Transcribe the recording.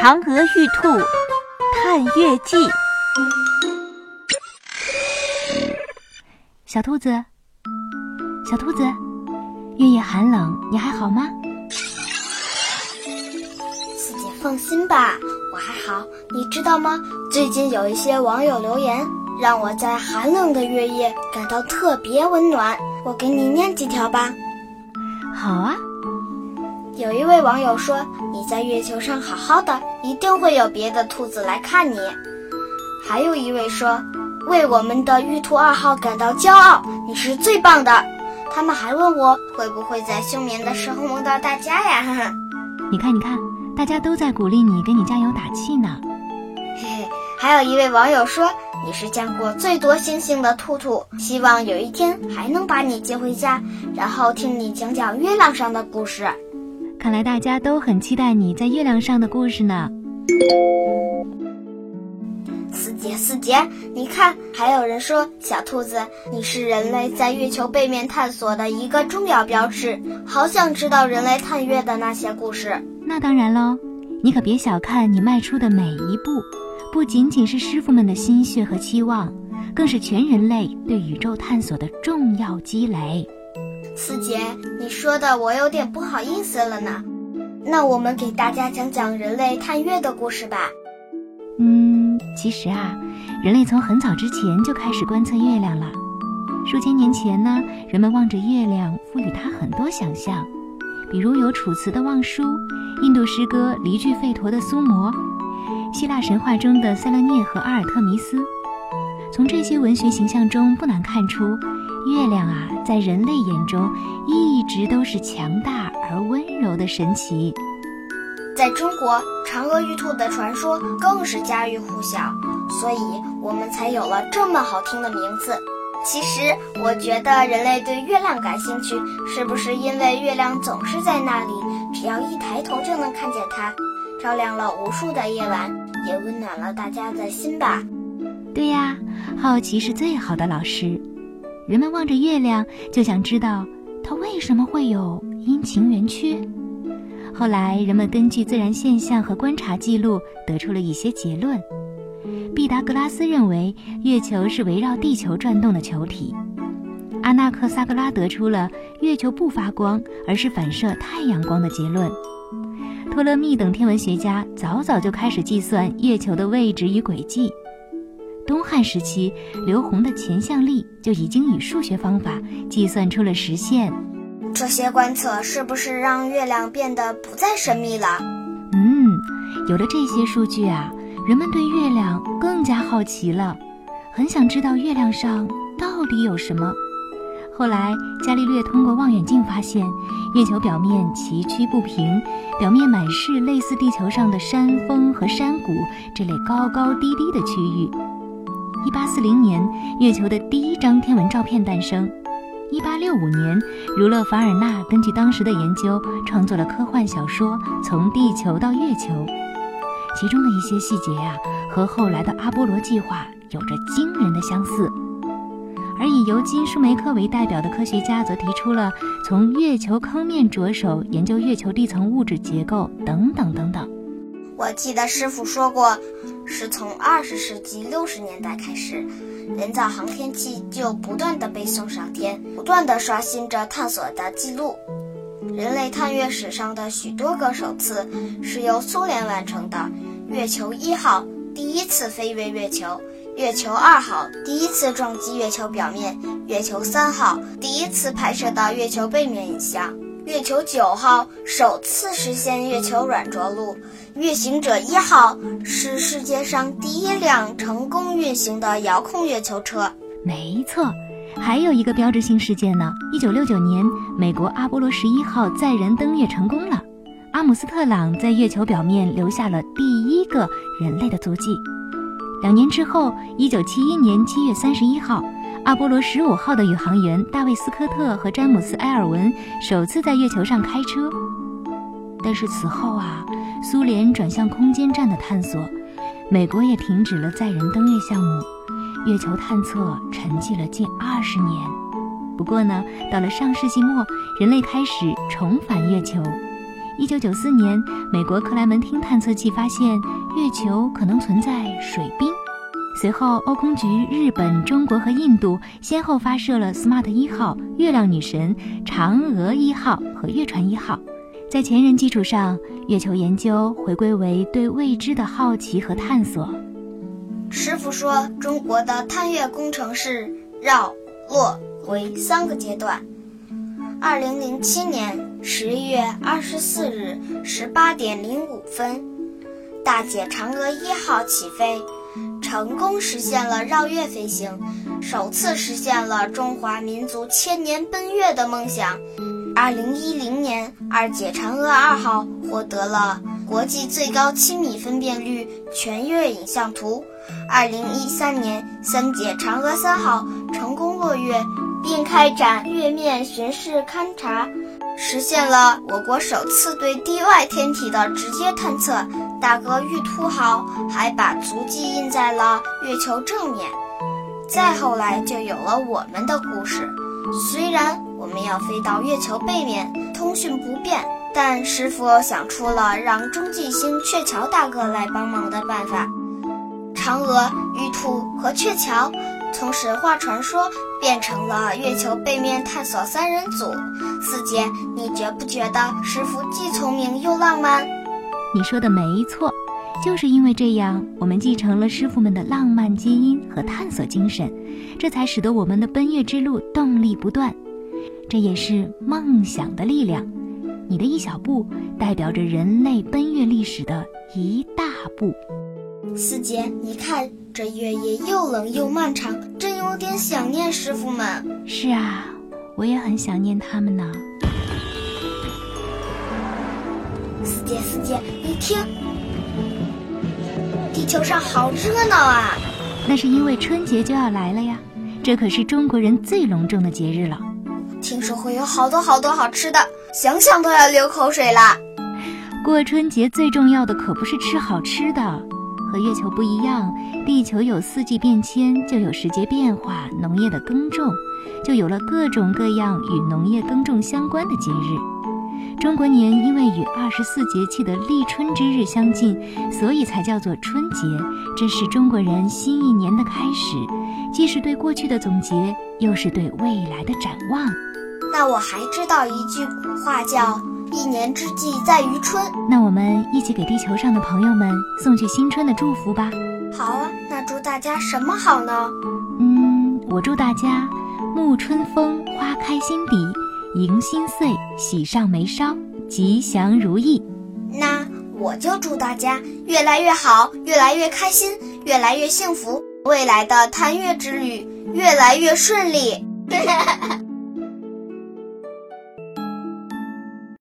嫦娥玉兔探月记》。小兔子，小兔子，月夜寒冷，你还好吗？四姐放心吧，我还好。你知道吗？最近有一些网友留言，让我在寒冷的月夜感到特别温暖。我给你念几条吧。好啊。有一位网友说：“你在月球上好好的，一定会有别的兔子来看你。”还有一位说：“为我们的玉兔二号感到骄傲，你是最棒的。”他们还问我会不会在休眠的时候梦到大家呀？哈哈，你看，你看，大家都在鼓励你，给你加油打气呢。嘿嘿，还有一位网友说：“你是见过最多星星的兔兔，希望有一天还能把你接回家，然后听你讲讲月亮上的故事。”看来大家都很期待你在月亮上的故事呢。四姐，四姐，你看，还有人说小兔子，你是人类在月球背面探索的一个重要标志，好想知道人类探月的那些故事。那当然喽，你可别小看你迈出的每一步，不仅仅是师傅们的心血和期望，更是全人类对宇宙探索的重要积累。四姐，你说的我有点不好意思了呢。那我们给大家讲讲人类探月的故事吧。嗯，其实啊，人类从很早之前就开始观测月亮了。数千年前呢，人们望着月亮，赋予它很多想象，比如有楚辞的《望舒》，印度诗歌离句吠陀的《苏摩》，希腊神话中的塞勒涅和阿尔特弥斯。从这些文学形象中，不难看出。月亮啊，在人类眼中一直都是强大而温柔的神奇。在中国，嫦娥玉兔的传说更是家喻户晓，所以我们才有了这么好听的名字。其实，我觉得人类对月亮感兴趣，是不是因为月亮总是在那里，只要一抬头就能看见它，照亮了无数的夜晚，也温暖了大家的心吧？对呀，好奇是最好的老师。人们望着月亮，就想知道它为什么会有阴晴圆缺。后来，人们根据自然现象和观察记录，得出了一些结论。毕达哥拉斯认为月球是围绕地球转动的球体。阿纳克萨格拉得出了月球不发光，而是反射太阳光的结论。托勒密等天文学家早早就开始计算月球的位置与轨迹。东汉时期，刘洪的钱象力就已经以数学方法计算出了实线。这些观测是不是让月亮变得不再神秘了？嗯，有了这些数据啊，人们对月亮更加好奇了，很想知道月亮上到底有什么。后来，伽利略通过望远镜发现，月球表面崎岖不平，表面满是类似地球上的山峰和山谷这类高高低低的区域。一八四零年，月球的第一张天文照片诞生。一八六五年，儒勒·凡尔纳根据当时的研究，创作了科幻小说《从地球到月球》，其中的一些细节呀，和后来的阿波罗计划有着惊人的相似。而以尤金·舒梅克为代表的科学家，则提出了从月球坑面着手研究月球地层物质结构，等等等等。我记得师傅说过，是从二十世纪六十年代开始，人造航天器就不断的被送上天，不断的刷新着探索的记录。人类探月史上的许多个首次是由苏联完成的。月球一号第一次飞越月球，月球二号第一次撞击月球表面，月球三号第一次拍摄到月球背面影像。月球九号首次实现月球软着陆，月行者一号是世界上第一辆成功运行的遥控月球车。没错，还有一个标志性事件呢。一九六九年，美国阿波罗十一号载人登月成功了，阿姆斯特朗在月球表面留下了第一个人类的足迹。两年之后，一九七一年七月三十一号。阿波罗十五号的宇航员大卫·斯科特和詹姆斯·埃尔文首次在月球上开车，但是此后啊，苏联转向空间站的探索，美国也停止了载人登月项目，月球探测沉寂了近二十年。不过呢，到了上世纪末，人类开始重返月球。一九九四年，美国克莱门汀探测器发现月球可能存在水冰。随后，欧空局、日本、中国和印度先后发射了 SMART 一号、月亮女神、嫦娥一号和月船一号。在前人基础上，月球研究回归为对未知的好奇和探索。师傅说，中国的探月工程是绕、落、回三个阶段。二零零七年十月二十四日十八点零五分，大姐嫦娥一号起飞，成功实现了绕月飞行，首次实现了中华民族千年奔月的梦想。二零一零年，二姐嫦娥二号获得了国际最高七米分辨率全月影像图。二零一三年，三姐嫦娥三号成功落月。并开展月面巡视勘察，实现了我国首次对地外天体的直接探测。大哥玉兔号还把足迹印在了月球正面。再后来就有了我们的故事。虽然我们要飞到月球背面，通讯不便，但师傅想出了让中继星鹊桥大哥来帮忙的办法。嫦娥、玉兔和鹊桥。从神话传说变成了月球背面探索三人组。四姐，你觉不觉得师傅既聪明又浪漫？你说的没错，就是因为这样，我们继承了师傅们的浪漫基因和探索精神，这才使得我们的奔月之路动力不断。这也是梦想的力量。你的一小步，代表着人类奔月历史的一大步。四姐，你看这月夜又冷又漫长，真有点想念师傅们。是啊，我也很想念他们呢。四姐，四姐，你听，地球上好热闹啊！那是因为春节就要来了呀，这可是中国人最隆重的节日了。听说会有好多好多好吃的，想想都要流口水啦。过春节最重要的可不是吃好吃的。和月球不一样，地球有四季变迁，就有时节变化，农业的耕种，就有了各种各样与农业耕种相关的节日。中国年因为与二十四节气的立春之日相近，所以才叫做春节。这是中国人新一年的开始，既是对过去的总结，又是对未来的展望。那我还知道一句古话，叫。一年之计在于春，那我们一起给地球上的朋友们送去新春的祝福吧。好啊，那祝大家什么好呢？嗯，我祝大家沐春风，花开心底，迎新岁，喜上眉梢，吉祥如意。那我就祝大家越来越好，越来越开心，越来越幸福，未来的探月之旅越来越顺利。